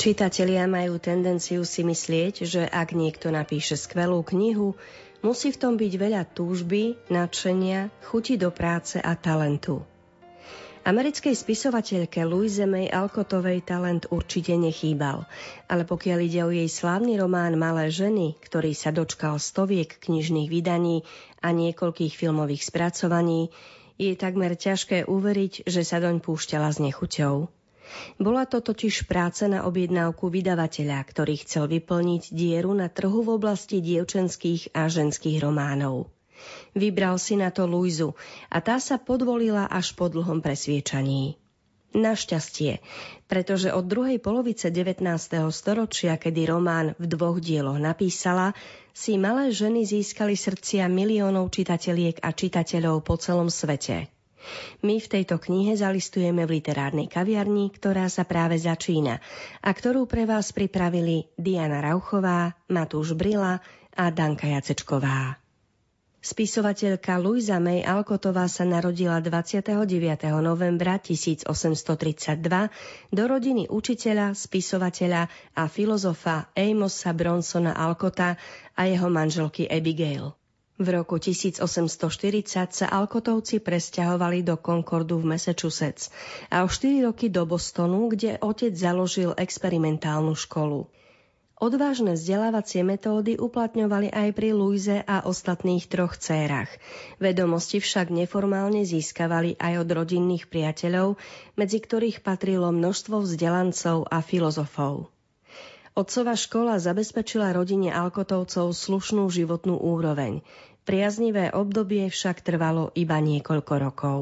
Čitatelia majú tendenciu si myslieť, že ak niekto napíše skvelú knihu, musí v tom byť veľa túžby, nadšenia, chuti do práce a talentu. Americkej spisovateľke Louise May Alcottovej talent určite nechýbal, ale pokiaľ ide o jej slávny román Malé ženy, ktorý sa dočkal stoviek knižných vydaní a niekoľkých filmových spracovaní, je takmer ťažké uveriť, že sa doň púšťala s nechuťou. Bola to totiž práca na objednávku vydavateľa, ktorý chcel vyplniť dieru na trhu v oblasti dievčenských a ženských románov. Vybral si na to Luizu a tá sa podvolila až po dlhom presviečaní. Našťastie, pretože od druhej polovice 19. storočia, kedy román v dvoch dieloch napísala, si malé ženy získali srdcia miliónov čitateliek a čitateľov po celom svete. My v tejto knihe zalistujeme v literárnej kaviarni, ktorá sa práve začína a ktorú pre vás pripravili Diana Rauchová, Matúš Brila a Danka Jacečková. Spisovateľka Luisa May Alkotová sa narodila 29. novembra 1832 do rodiny učiteľa, spisovateľa a filozofa Amosa Bronsona Alkota a jeho manželky Abigail. V roku 1840 sa Alkotovci presťahovali do Concordu v Massachusetts a o 4 roky do Bostonu, kde otec založil experimentálnu školu. Odvážne vzdelávacie metódy uplatňovali aj pri Luize a ostatných troch cérach. Vedomosti však neformálne získavali aj od rodinných priateľov, medzi ktorých patrilo množstvo vzdelancov a filozofov. Otcová škola zabezpečila rodine Alkotovcov slušnú životnú úroveň. Priaznivé obdobie však trvalo iba niekoľko rokov.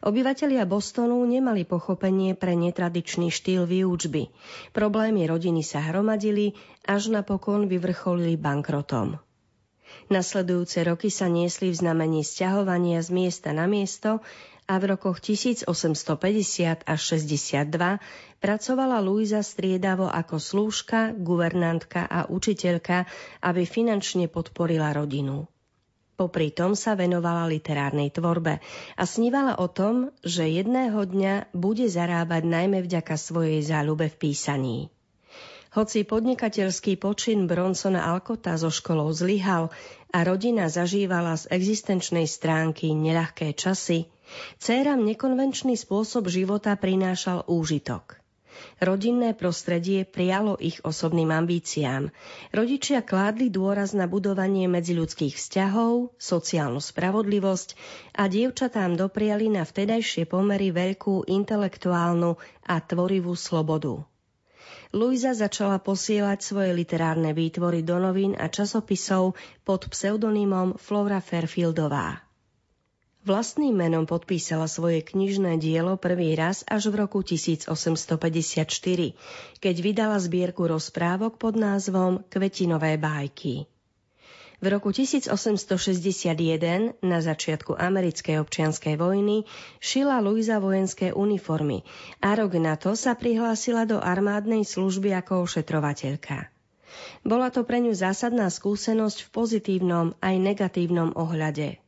Obyvatelia Bostonu nemali pochopenie pre netradičný štýl výučby. Problémy rodiny sa hromadili, až napokon vyvrcholili bankrotom. Nasledujúce roky sa niesli v znamení sťahovania z miesta na miesto a v rokoch 1850 až 62 pracovala Luisa striedavo ako slúžka, guvernantka a učiteľka, aby finančne podporila rodinu. Popri tom sa venovala literárnej tvorbe a snívala o tom, že jedného dňa bude zarábať najmä vďaka svojej záľube v písaní. Hoci podnikateľský počin Bronsona Alkota so školou zlyhal a rodina zažívala z existenčnej stránky neľahké časy, céram nekonvenčný spôsob života prinášal úžitok – Rodinné prostredie prijalo ich osobným ambíciám. Rodičia kládli dôraz na budovanie medziľudských vzťahov, sociálnu spravodlivosť a dievčatám dopriali na vtedajšie pomery veľkú intelektuálnu a tvorivú slobodu. Luisa začala posielať svoje literárne výtvory do novín a časopisov pod pseudonymom Flora Fairfieldová. Vlastným menom podpísala svoje knižné dielo prvý raz až v roku 1854, keď vydala zbierku rozprávok pod názvom Kvetinové bájky. V roku 1861, na začiatku americkej občianskej vojny, šila Luisa vojenské uniformy a rok na to sa prihlásila do armádnej služby ako ošetrovateľka. Bola to pre ňu zásadná skúsenosť v pozitívnom aj negatívnom ohľade –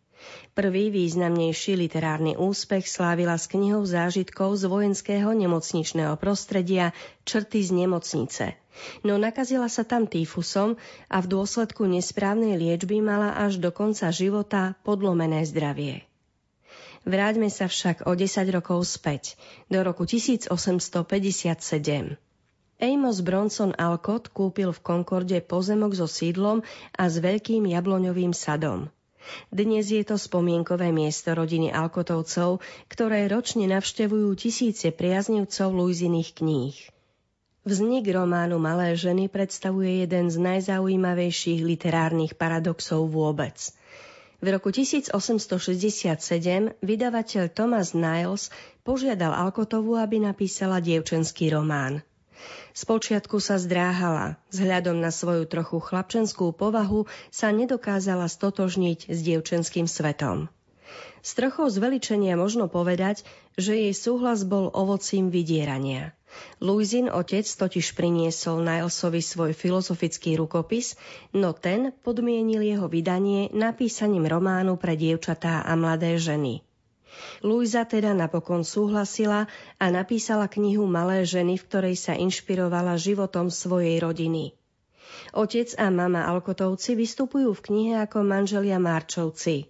Prvý významnejší literárny úspech slávila s knihou zážitkov z vojenského nemocničného prostredia Črty z nemocnice. No nakazila sa tam týfusom a v dôsledku nesprávnej liečby mala až do konca života podlomené zdravie. Vráťme sa však o 10 rokov späť, do roku 1857. Amos Bronson Alcott kúpil v Concorde pozemok so sídlom a s veľkým jabloňovým sadom. Dnes je to spomienkové miesto rodiny Alkotovcov, ktoré ročne navštevujú tisíce priaznivcov Luiziných kníh. Vznik románu Malé ženy predstavuje jeden z najzaujímavejších literárnych paradoxov vôbec. V roku 1867 vydavateľ Thomas Niles požiadal Alkotovu, aby napísala dievčenský román. Spočiatku sa zdráhala, vzhľadom na svoju trochu chlapčenskú povahu sa nedokázala stotožniť s dievčenským svetom. S trochou zveličenia možno povedať, že jej súhlas bol ovocím vydierania. Luizin otec totiž priniesol Nilesovi svoj filozofický rukopis, no ten podmienil jeho vydanie napísaním románu pre dievčatá a mladé ženy – Luisa teda napokon súhlasila a napísala knihu Malé ženy, v ktorej sa inšpirovala životom svojej rodiny. Otec a mama Alkotovci vystupujú v knihe ako manželia Marčovci.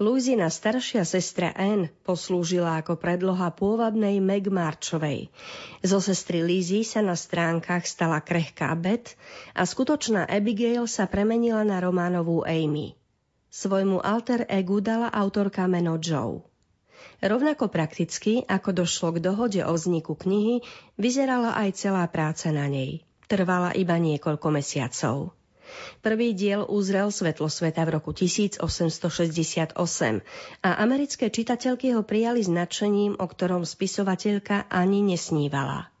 Luizina staršia sestra Anne poslúžila ako predloha pôvodnej Meg Marčovej. Zo sestry Lizzy sa na stránkach stala krehká Beth a skutočná Abigail sa premenila na románovú Amy. Svojmu alter egu dala autorka meno Joe. Rovnako prakticky, ako došlo k dohode o vzniku knihy, vyzerala aj celá práca na nej. Trvala iba niekoľko mesiacov. Prvý diel uzrel svetlo sveta v roku 1868 a americké čitateľky ho prijali s nadšením, o ktorom spisovateľka ani nesnívala.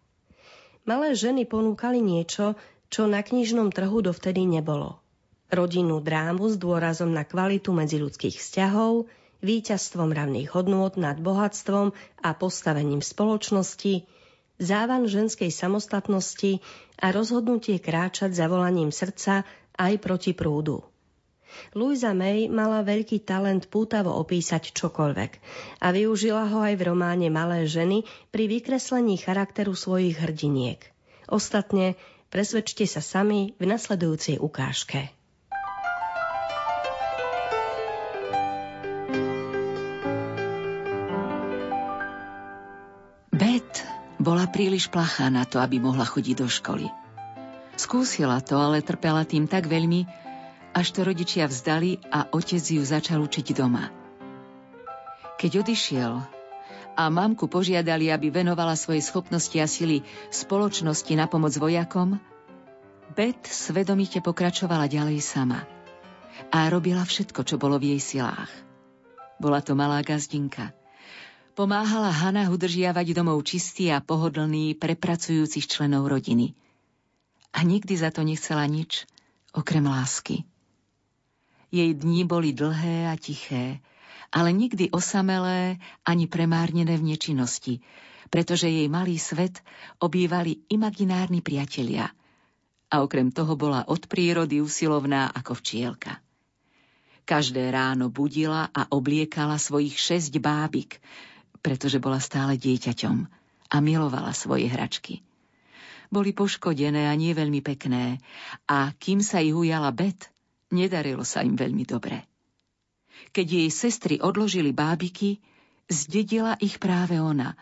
Malé ženy ponúkali niečo, čo na knižnom trhu dovtedy nebolo. Rodinnú drámu s dôrazom na kvalitu medziludských vzťahov, víťazstvom mravných hodnôt nad bohatstvom a postavením spoločnosti, závan ženskej samostatnosti a rozhodnutie kráčať za volaním srdca aj proti prúdu. Louisa May mala veľký talent pútavo opísať čokoľvek a využila ho aj v románe Malé ženy pri vykreslení charakteru svojich hrdiniek. Ostatne presvedčte sa sami v nasledujúcej ukážke. Bola príliš plachá na to, aby mohla chodiť do školy. Skúsila to, ale trpela tým tak veľmi, až to rodičia vzdali a otec ju začal učiť doma. Keď odišiel a mamku požiadali, aby venovala svoje schopnosti a sily spoločnosti na pomoc vojakom, Bet svedomite pokračovala ďalej sama a robila všetko, čo bolo v jej silách. Bola to malá gazdinka – Pomáhala Hana udržiavať domov čistý a pohodlný pre pracujúcich členov rodiny. A nikdy za to nechcela nič, okrem lásky. Jej dni boli dlhé a tiché, ale nikdy osamelé ani premárnené v nečinnosti, pretože jej malý svet obývali imaginárni priatelia. A okrem toho bola od prírody usilovná ako včielka. Každé ráno budila a obliekala svojich šesť bábik, pretože bola stále dieťaťom a milovala svoje hračky. Boli poškodené a nie veľmi pekné a kým sa ich ujala Bet, nedarilo sa im veľmi dobre. Keď jej sestry odložili bábiky, zdedila ich práve ona,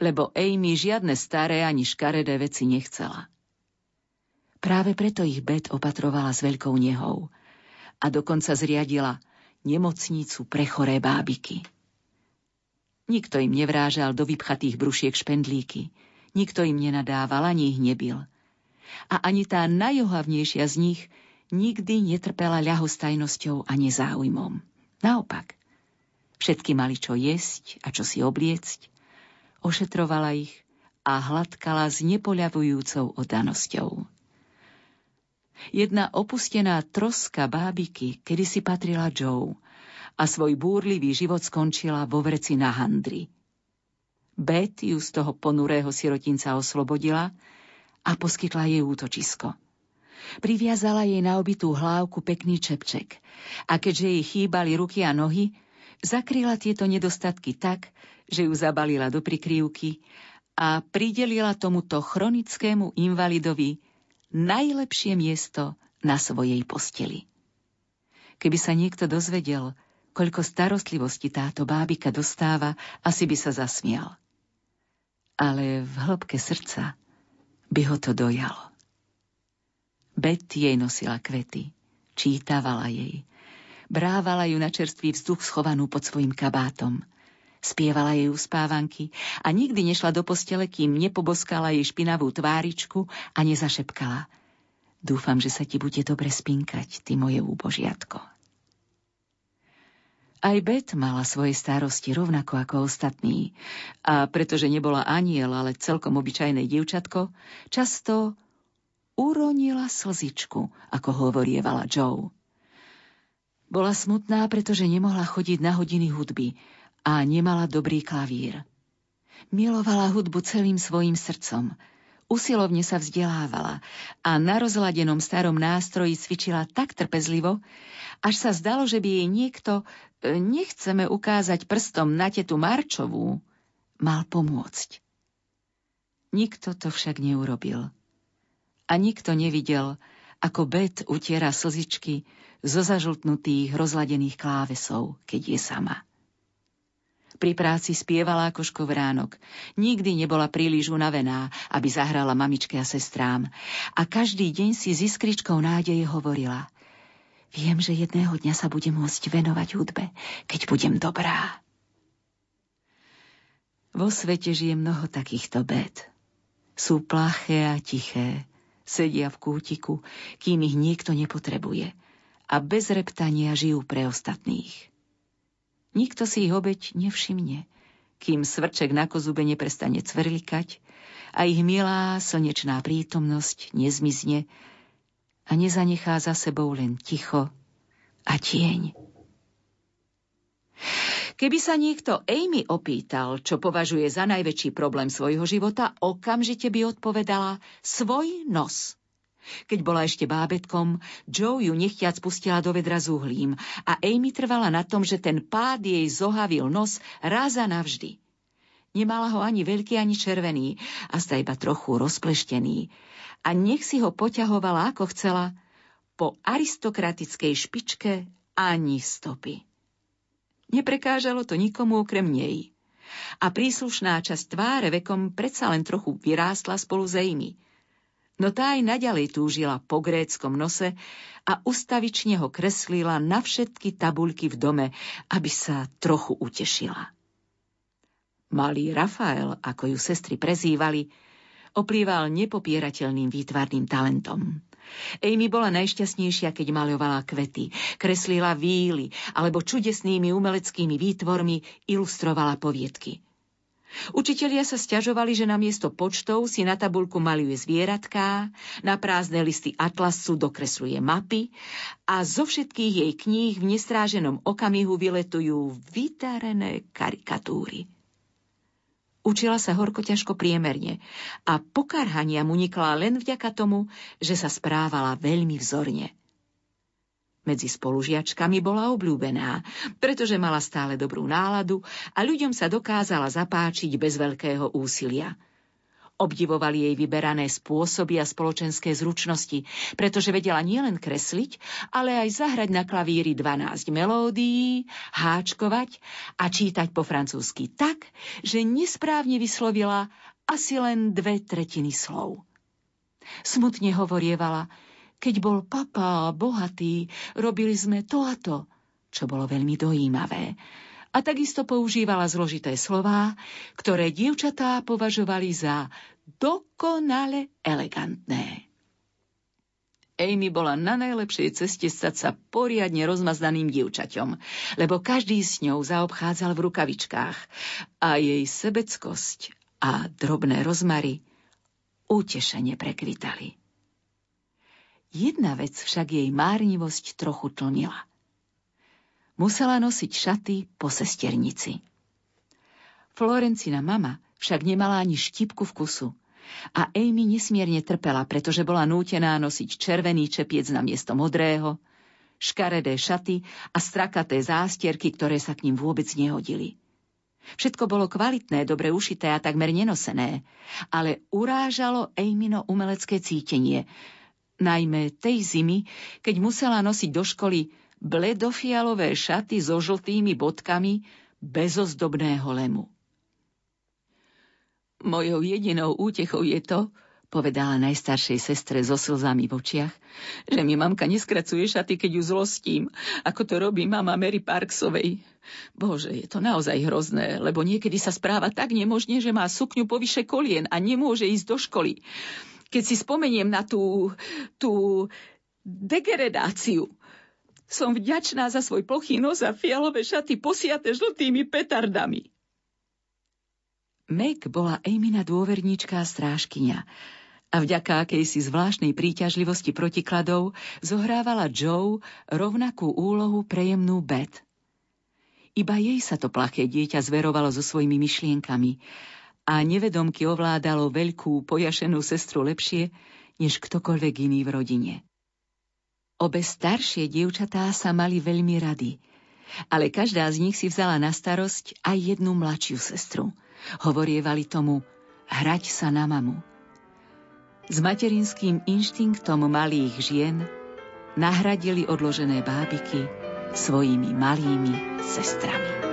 lebo Amy žiadne staré ani škaredé veci nechcela. Práve preto ich Bet opatrovala s veľkou nehou a dokonca zriadila nemocnicu pre choré bábiky. Nikto im nevrážal do vypchatých brušiek špendlíky. Nikto im nenadával, ani ich nebil. A ani tá najohavnejšia z nich nikdy netrpela ľahostajnosťou a nezáujmom. Naopak, všetky mali čo jesť a čo si obliecť, ošetrovala ich a hladkala s nepoľavujúcou oddanosťou. Jedna opustená troska bábiky kedysi patrila Joe – a svoj búrlivý život skončila vo vreci na handri. Bet ju z toho ponurého sirotinca oslobodila a poskytla jej útočisko. Priviazala jej na obitú hlávku pekný čepček a keďže jej chýbali ruky a nohy, zakryla tieto nedostatky tak, že ju zabalila do prikryvky a pridelila tomuto chronickému invalidovi najlepšie miesto na svojej posteli. Keby sa niekto dozvedel, koľko starostlivosti táto bábika dostáva, asi by sa zasmial. Ale v hĺbke srdca by ho to dojalo. Betty jej nosila kvety, čítavala jej, brávala ju na čerstvý vzduch schovanú pod svojim kabátom, spievala jej uspávanky a nikdy nešla do postele, kým nepoboskala jej špinavú tváričku a nezašepkala. Dúfam, že sa ti bude dobre spinkať, ty moje úbožiatko. Aj Bet mala svoje starosti rovnako ako ostatní a pretože nebola aniel, ale celkom obyčajné dievčatko, často uronila slzičku, ako hovorievala Joe. Bola smutná, pretože nemohla chodiť na hodiny hudby a nemala dobrý klavír. Milovala hudbu celým svojim srdcom. Usilovne sa vzdelávala a na rozladenom starom nástroji cvičila tak trpezlivo, až sa zdalo, že by jej niekto, e, nechceme ukázať prstom na tetu Marčovú, mal pomôcť. Nikto to však neurobil. A nikto nevidel, ako Bet utiera slzičky zo zažltnutých, rozladených klávesov, keď je sama. Pri práci spievala ako škovránok. Nikdy nebola príliš unavená, aby zahrala mamičke a sestrám. A každý deň si s iskričkou nádeje hovorila Viem, že jedného dňa sa budem môcť venovať hudbe, keď budem dobrá. Vo svete žije mnoho takýchto bed. Sú plaché a tiché, sedia v kútiku, kým ich niekto nepotrebuje a bez reptania žijú pre ostatných. Nikto si ich obeď nevšimne, kým svrček na kozube neprestane cvrlikať a ich milá slnečná prítomnosť nezmizne a nezanechá za sebou len ticho a tieň. Keby sa niekto Amy opýtal, čo považuje za najväčší problém svojho života, okamžite by odpovedala svoj nos. Keď bola ešte bábetkom, Joe ju nechtiac pustila do vedra s uhlím a Amy trvala na tom, že ten pád jej zohavil nos raz a navždy. Nemala ho ani veľký, ani červený, a sta iba trochu rozpleštený. A nech si ho poťahovala ako chcela, po aristokratickej špičke ani stopy. Neprekážalo to nikomu okrem nej. A príslušná časť tváre vekom predsa len trochu vyrástla spolu s Amy – no tá aj naďalej túžila po gréckom nose a ustavične ho kreslila na všetky tabuľky v dome, aby sa trochu utešila. Malý Rafael, ako ju sestry prezývali, oplýval nepopierateľným výtvarným talentom. Amy bola najšťastnejšia, keď maľovala kvety, kreslila víly alebo čudesnými umeleckými výtvormi ilustrovala poviedky. Učitelia sa stiažovali, že namiesto počtov si na tabulku maluje zvieratká, na prázdne listy atlasu dokresluje mapy a zo všetkých jej kníh v nestráženom okamihu vyletujú vydarené karikatúry. Učila sa horko ťažko priemerne a pokarhania mu nikla len vďaka tomu, že sa správala veľmi vzorne. Medzi spolužiačkami bola obľúbená, pretože mala stále dobrú náladu a ľuďom sa dokázala zapáčiť bez veľkého úsilia. Obdivovali jej vyberané spôsoby a spoločenské zručnosti, pretože vedela nielen kresliť, ale aj zahrať na klavíri 12 melódií, háčkovať a čítať po francúzsky tak, že nesprávne vyslovila asi len dve tretiny slov. Smutne hovorievala – keď bol papa bohatý, robili sme to a to, čo bolo veľmi dojímavé. A takisto používala zložité slová, ktoré dievčatá považovali za dokonale elegantné. Amy bola na najlepšej ceste stať sa poriadne rozmazdaným dievčaťom, lebo každý s ňou zaobchádzal v rukavičkách a jej sebeckosť a drobné rozmary utešene prekvitali. Jedna vec však jej márnivosť trochu tlnila. Musela nosiť šaty po sesternici. Florencina mama však nemala ani štipku vkusu a Amy nesmierne trpela, pretože bola nútená nosiť červený čepiec na miesto modrého, škaredé šaty a strakaté zástierky, ktoré sa k ním vôbec nehodili. Všetko bolo kvalitné, dobre ušité a takmer nenosené, ale urážalo Amino umelecké cítenie, najmä tej zimy, keď musela nosiť do školy bledofialové šaty so žltými bodkami bez ozdobného lemu. Mojou jedinou útechou je to, povedala najstaršej sestre so slzami v očiach, že mi mamka neskracuje šaty, keď ju zlostím, ako to robí mama Mary Parksovej. Bože, je to naozaj hrozné, lebo niekedy sa správa tak nemožne, že má sukňu povyše kolien a nemôže ísť do školy keď si spomeniem na tú, tú degeredáciu, som vďačná za svoj plochý nos a fialové šaty posiate žltými petardami. Meg bola Amina dôverníčka a strážkynia a vďaka akejsi zvláštnej príťažlivosti protikladov zohrávala Joe rovnakú úlohu prejemnú Bet. Iba jej sa to plaché dieťa zverovalo so svojimi myšlienkami a nevedomky ovládalo veľkú pojašenú sestru lepšie, než ktokoľvek iný v rodine. Obe staršie dievčatá sa mali veľmi rady, ale každá z nich si vzala na starosť aj jednu mladšiu sestru. Hovorievali tomu hrať sa na mamu. S materinským inštinktom malých žien nahradili odložené bábiky svojimi malými sestrami.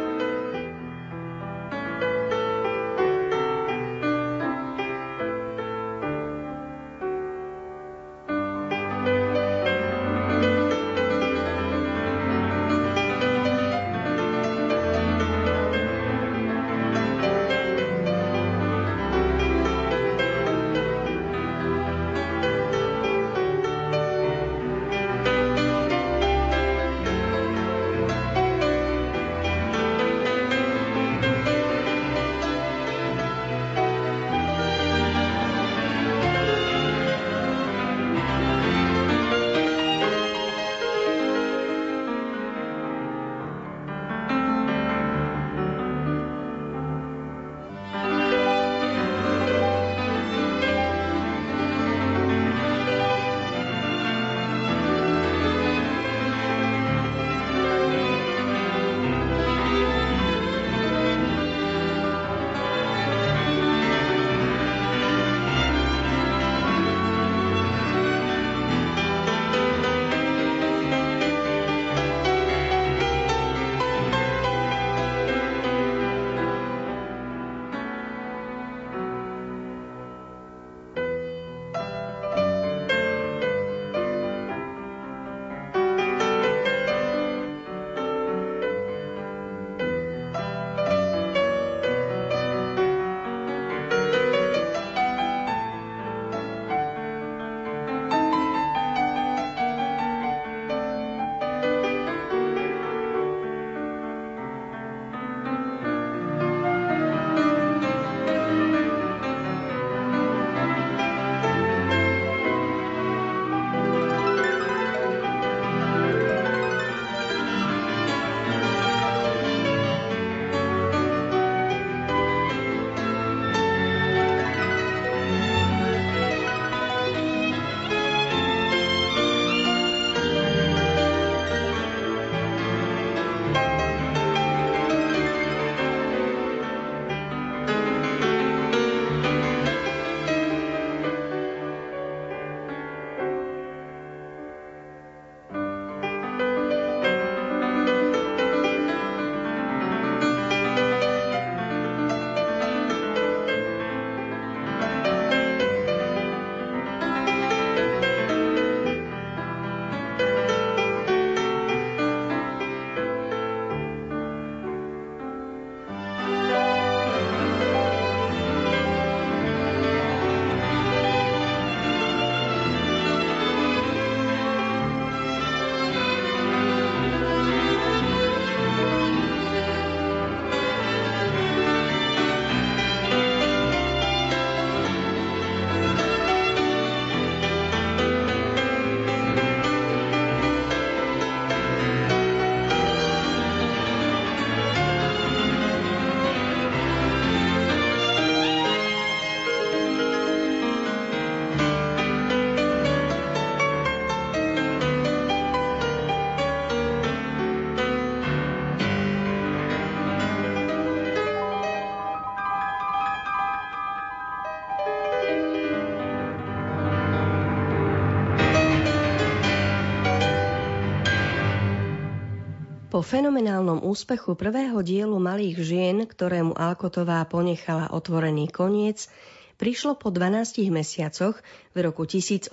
Po fenomenálnom úspechu prvého dielu Malých žien, ktorému Alkotová ponechala otvorený koniec, prišlo po 12 mesiacoch v roku 1869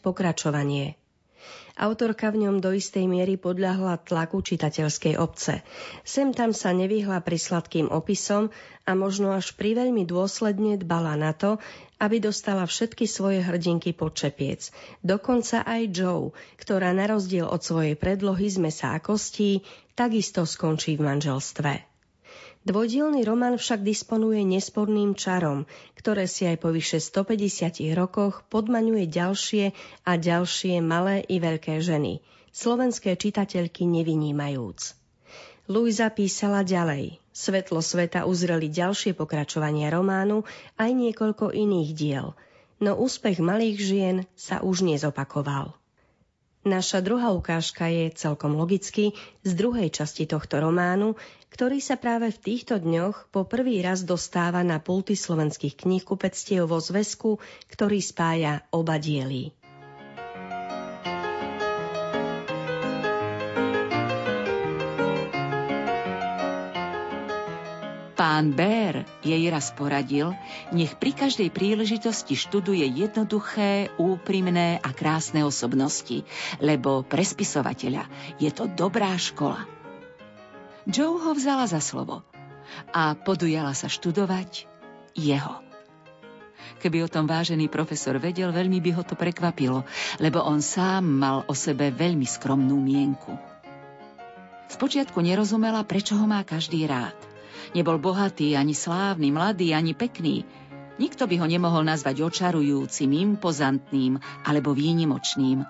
pokračovanie. Autorka v ňom do istej miery podľahla tlaku čitateľskej obce. Sem tam sa nevyhla pri sladkým opisom a možno až pri veľmi dôsledne dbala na to, aby dostala všetky svoje hrdinky pod čepiec. Dokonca aj Joe, ktorá na rozdiel od svojej predlohy z mesa a kostí, takisto skončí v manželstve. Dvojdielný román však disponuje nesporným čarom, ktoré si aj po vyše 150 rokoch podmaňuje ďalšie a ďalšie malé i veľké ženy, slovenské čitateľky nevynímajúc. Luisa písala ďalej. Svetlo sveta uzreli ďalšie pokračovania románu aj niekoľko iných diel, no úspech malých žien sa už nezopakoval. Naša druhá ukážka je celkom logicky z druhej časti tohto románu, ktorý sa práve v týchto dňoch po prvý raz dostáva na pulty slovenských kníh kupectiev vo zväzku, ktorý spája oba diely. Pán Bér jej raz poradil, nech pri každej príležitosti študuje jednoduché, úprimné a krásne osobnosti, lebo pre spisovateľa je to dobrá škola. Joe ho vzala za slovo a podujala sa študovať jeho. Keby o tom vážený profesor vedel, veľmi by ho to prekvapilo, lebo on sám mal o sebe veľmi skromnú mienku. Spočiatku nerozumela, prečo ho má každý rád – Nebol bohatý, ani slávny, mladý, ani pekný. Nikto by ho nemohol nazvať očarujúcim, impozantným alebo výnimočným.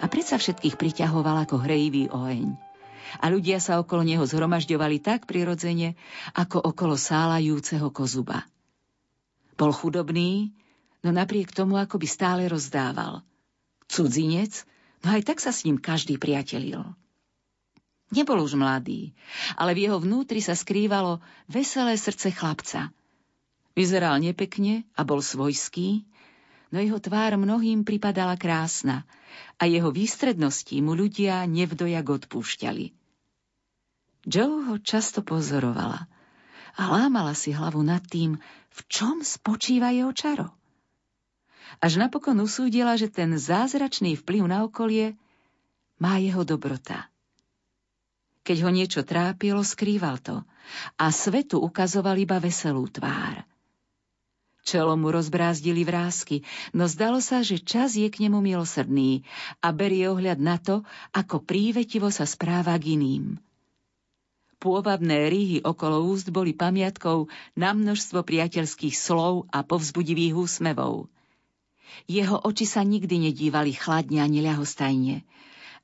A predsa všetkých priťahoval ako hrejivý oheň. A ľudia sa okolo neho zhromažďovali tak prirodzene, ako okolo sálajúceho kozuba. Bol chudobný, no napriek tomu ako by stále rozdával. Cudzinec, no aj tak sa s ním každý priatelil. Nebol už mladý, ale v jeho vnútri sa skrývalo veselé srdce chlapca. Vyzeral nepekne a bol svojský, no jeho tvár mnohým pripadala krásna a jeho výstrednosti mu ľudia nevdojak odpúšťali. Joe ho často pozorovala a lámala si hlavu nad tým, v čom spočíva jeho čaro. Až napokon usúdila, že ten zázračný vplyv na okolie má jeho dobrota. Keď ho niečo trápilo, skrýval to a svetu ukazoval iba veselú tvár. Čelo mu rozbrázdili vrázky, no zdalo sa, že čas je k nemu milosrdný a berie ohľad na to, ako prívetivo sa správa k iným. Pôvabné rýhy okolo úst boli pamiatkou na množstvo priateľských slov a povzbudivých úsmevov. Jeho oči sa nikdy nedívali chladne ani ľahostajne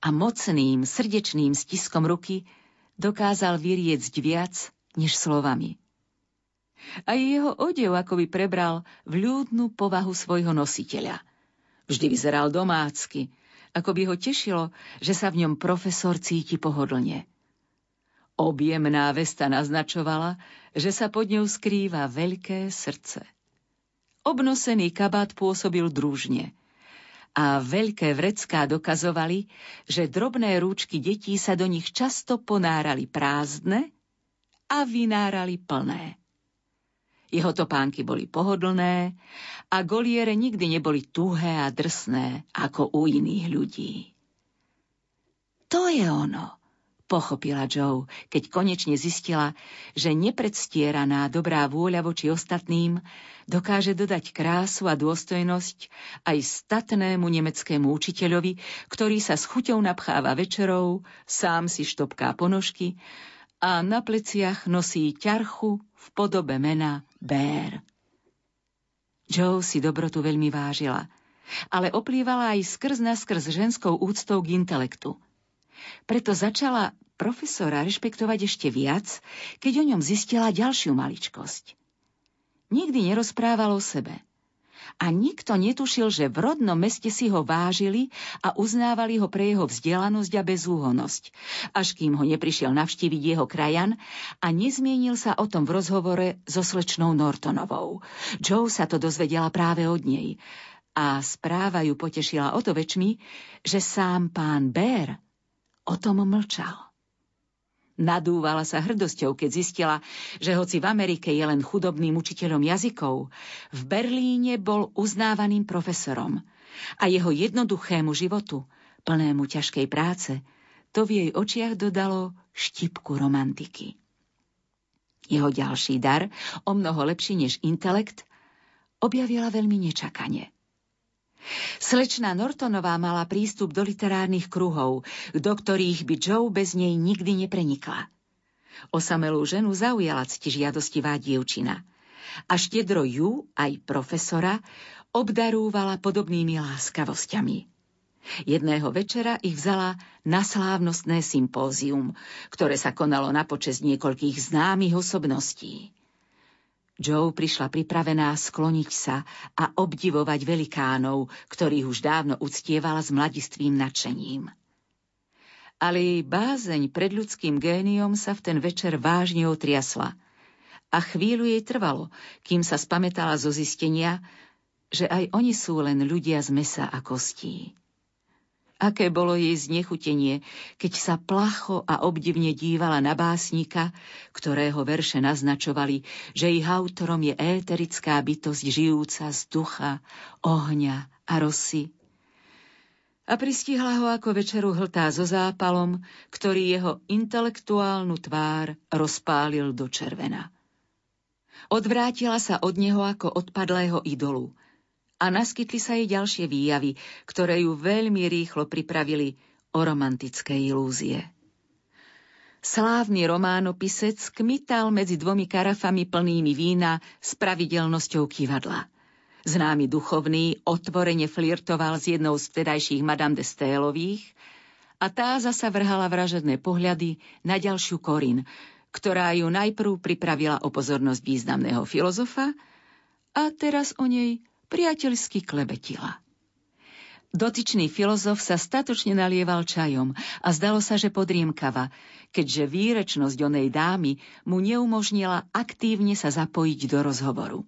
a mocným, srdečným stiskom ruky dokázal vyriecť viac než slovami. A jeho odev akoby prebral vľúdnu povahu svojho nositeľa. Vždy vyzeral domácky, ako by ho tešilo, že sa v ňom profesor cíti pohodlne. Objemná vesta naznačovala, že sa pod ňou skrýva veľké srdce. Obnosený kabát pôsobil družne – a veľké vrecká dokazovali, že drobné rúčky detí sa do nich často ponárali prázdne a vynárali plné. Jeho topánky boli pohodlné a goliere nikdy neboli tuhé a drsné ako u iných ľudí. To je ono, pochopila Joe, keď konečne zistila, že nepredstieraná dobrá vôľa voči ostatným dokáže dodať krásu a dôstojnosť aj statnému nemeckému učiteľovi, ktorý sa s chuťou napcháva večerou, sám si štopká ponožky a na pleciach nosí ťarchu v podobe mena Bér. Joe si dobrotu veľmi vážila, ale oplývala aj skrz na skrz ženskou úctou k intelektu – preto začala profesora rešpektovať ešte viac, keď o ňom zistila ďalšiu maličkosť. Nikdy nerozprával o sebe. A nikto netušil, že v rodnom meste si ho vážili a uznávali ho pre jeho vzdelanosť a bezúhonosť, až kým ho neprišiel navštíviť jeho krajan a nezmienil sa o tom v rozhovore so slečnou Nortonovou. Joe sa to dozvedela práve od nej a správa ju potešila o to väčšmi, že sám pán Bér o tom mlčal. Nadúvala sa hrdosťou, keď zistila, že hoci v Amerike je len chudobným učiteľom jazykov, v Berlíne bol uznávaným profesorom a jeho jednoduchému životu, plnému ťažkej práce, to v jej očiach dodalo štipku romantiky. Jeho ďalší dar, o mnoho lepší než intelekt, objavila veľmi nečakane – Slečná Nortonová mala prístup do literárnych kruhov, do ktorých by Joe bez nej nikdy neprenikla. Osamelú ženu zaujala ctižiadostivá dievčina. A štedro ju, aj profesora, obdarúvala podobnými láskavosťami. Jedného večera ich vzala na slávnostné sympózium, ktoré sa konalo na počas niekoľkých známych osobností. Joe prišla pripravená skloniť sa a obdivovať velikánov, ktorých už dávno uctievala s mladistvým nadšením. Ale jej bázeň pred ľudským géniom sa v ten večer vážne otriasla a chvíľu jej trvalo, kým sa spametala zo zistenia, že aj oni sú len ľudia z mesa a kostí. Aké bolo jej znechutenie, keď sa placho a obdivne dívala na básnika, ktorého verše naznačovali, že ich autorom je éterická bytosť žijúca z ducha, ohňa a rosy. A pristihla ho ako večeru hltá so zápalom, ktorý jeho intelektuálnu tvár rozpálil do červena. Odvrátila sa od neho ako odpadlého idolu – a naskytli sa jej ďalšie výjavy, ktoré ju veľmi rýchlo pripravili o romantické ilúzie. Slávny románopisec kmital medzi dvomi karafami plnými vína s pravidelnosťou kývadla. Známy duchovný otvorene flirtoval s jednou z vtedajších Madame de Stélových a tá zasa vrhala vražedné pohľady na ďalšiu Korin, ktorá ju najprv pripravila o pozornosť významného filozofa a teraz o nej priateľsky klebetila. Dotyčný filozof sa statočne nalieval čajom a zdalo sa, že podriemkava, keďže výrečnosť onej dámy mu neumožnila aktívne sa zapojiť do rozhovoru.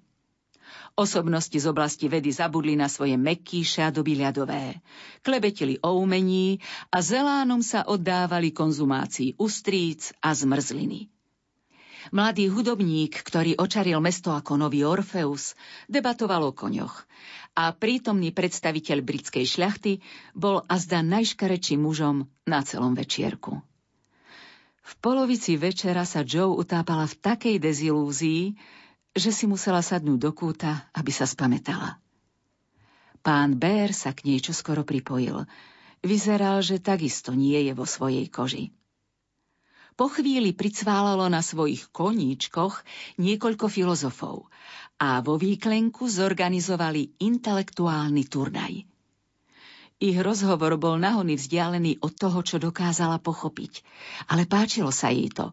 Osobnosti z oblasti vedy zabudli na svoje mekkýše a doby ľadové. Klebetili o umení a zelánom sa oddávali konzumácii ustríc a zmrzliny. Mladý hudobník, ktorý očaril mesto ako nový Orfeus, debatoval o koňoch a prítomný predstaviteľ britskej šľachty bol azda najškarečím mužom na celom večierku. V polovici večera sa Joe utápala v takej dezilúzii, že si musela sadnúť do kúta, aby sa spametala. Pán Bér sa k nej čoskoro pripojil. Vyzeral, že takisto nie je vo svojej koži. Po chvíli pricválalo na svojich koníčkoch niekoľko filozofov a vo výklenku zorganizovali intelektuálny turnaj. Ich rozhovor bol nahony vzdialený od toho, čo dokázala pochopiť, ale páčilo sa jej to,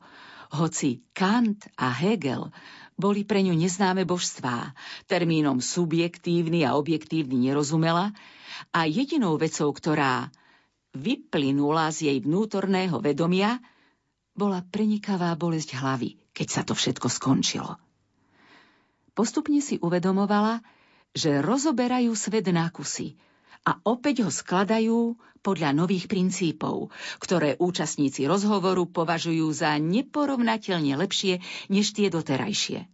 hoci Kant a Hegel boli pre ňu neznáme božstvá, termínom subjektívny a objektívny nerozumela a jedinou vecou, ktorá vyplynula z jej vnútorného vedomia, bola prenikavá bolesť hlavy, keď sa to všetko skončilo. Postupne si uvedomovala, že rozoberajú svet na kusy a opäť ho skladajú podľa nových princípov, ktoré účastníci rozhovoru považujú za neporovnateľne lepšie než tie doterajšie.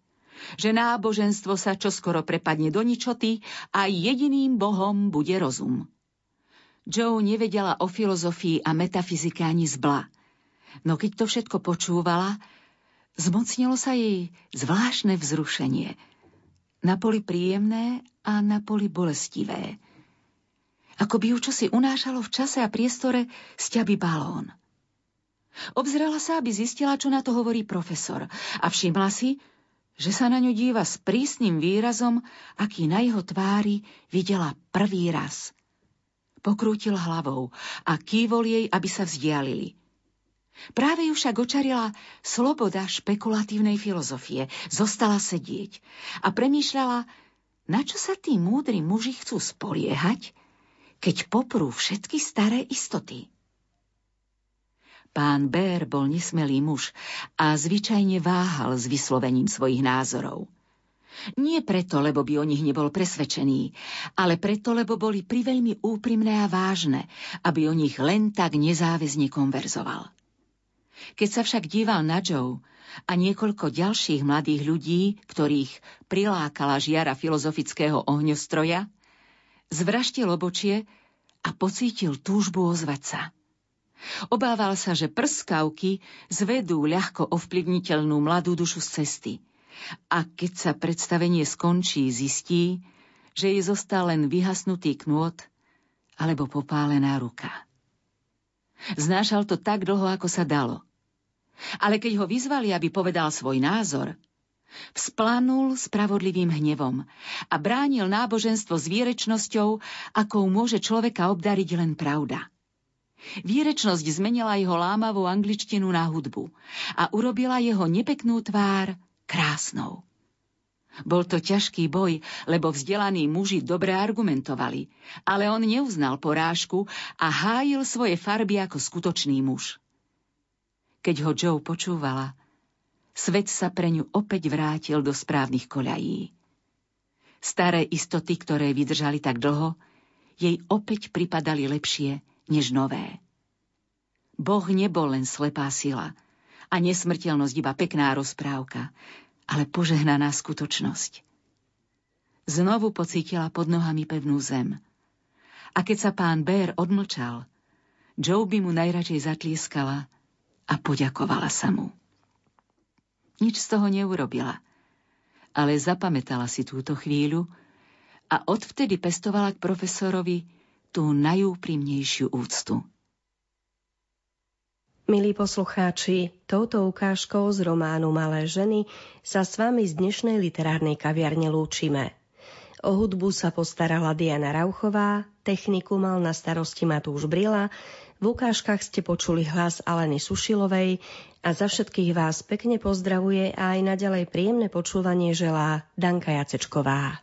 Že náboženstvo sa čoskoro prepadne do ničoty a jediným bohom bude rozum. Joe nevedela o filozofii a metafyzike ani zbla – No keď to všetko počúvala, zmocnilo sa jej zvláštne vzrušenie. Na poli príjemné a na poli bolestivé. Ako by ju čosi unášalo v čase a priestore sťaby balón. Obzrela sa, aby zistila, čo na to hovorí profesor a všimla si, že sa na ňu díva s prísnym výrazom, aký na jeho tvári videla prvý raz. Pokrútil hlavou a kývol jej, aby sa vzdialili. Práve ju však očarila sloboda špekulatívnej filozofie. Zostala sedieť a premýšľala, na čo sa tí múdri muži chcú spoliehať, keď poprú všetky staré istoty. Pán Bér bol nesmelý muž a zvyčajne váhal s vyslovením svojich názorov. Nie preto, lebo by o nich nebol presvedčený, ale preto, lebo boli priveľmi úprimné a vážne, aby o nich len tak nezáväzne konverzoval. Keď sa však díval na Joe a niekoľko ďalších mladých ľudí, ktorých prilákala žiara filozofického ohňostroja, zvraštil obočie a pocítil túžbu ozvať sa. Obával sa, že prskavky zvedú ľahko ovplyvniteľnú mladú dušu z cesty. A keď sa predstavenie skončí, zistí, že jej zostal len vyhasnutý knôt alebo popálená ruka. Znášal to tak dlho, ako sa dalo – ale keď ho vyzvali, aby povedal svoj názor, Vzplanul spravodlivým hnevom a bránil náboženstvo s výrečnosťou, akou môže človeka obdariť len pravda. Výrečnosť zmenila jeho lámavú angličtinu na hudbu a urobila jeho nepeknú tvár krásnou. Bol to ťažký boj, lebo vzdelaní muži dobre argumentovali, ale on neuznal porážku a hájil svoje farby ako skutočný muž. Keď ho Joe počúvala, svet sa pre ňu opäť vrátil do správnych koľají. Staré istoty, ktoré vydržali tak dlho, jej opäť pripadali lepšie než nové. Boh nebol len slepá sila a nesmrteľnosť iba pekná rozprávka, ale požehnaná skutočnosť. Znovu pocítila pod nohami pevnú zem. A keď sa pán Bér odmlčal, Joe by mu najradšej zatlieskala a poďakovala sa mu. Nič z toho neurobila, ale zapamätala si túto chvíľu a odvtedy pestovala k profesorovi tú najúprimnejšiu úctu. Milí poslucháči, touto ukážkou z románu Malé ženy sa s vami z dnešnej literárnej kaviarne lúčime. O hudbu sa postarala Diana Rauchová, techniku mal na starosti Matúš Brila, v ukážkach ste počuli hlas Aleny Sušilovej a za všetkých vás pekne pozdravuje a aj naďalej príjemné počúvanie želá Danka Jacečková.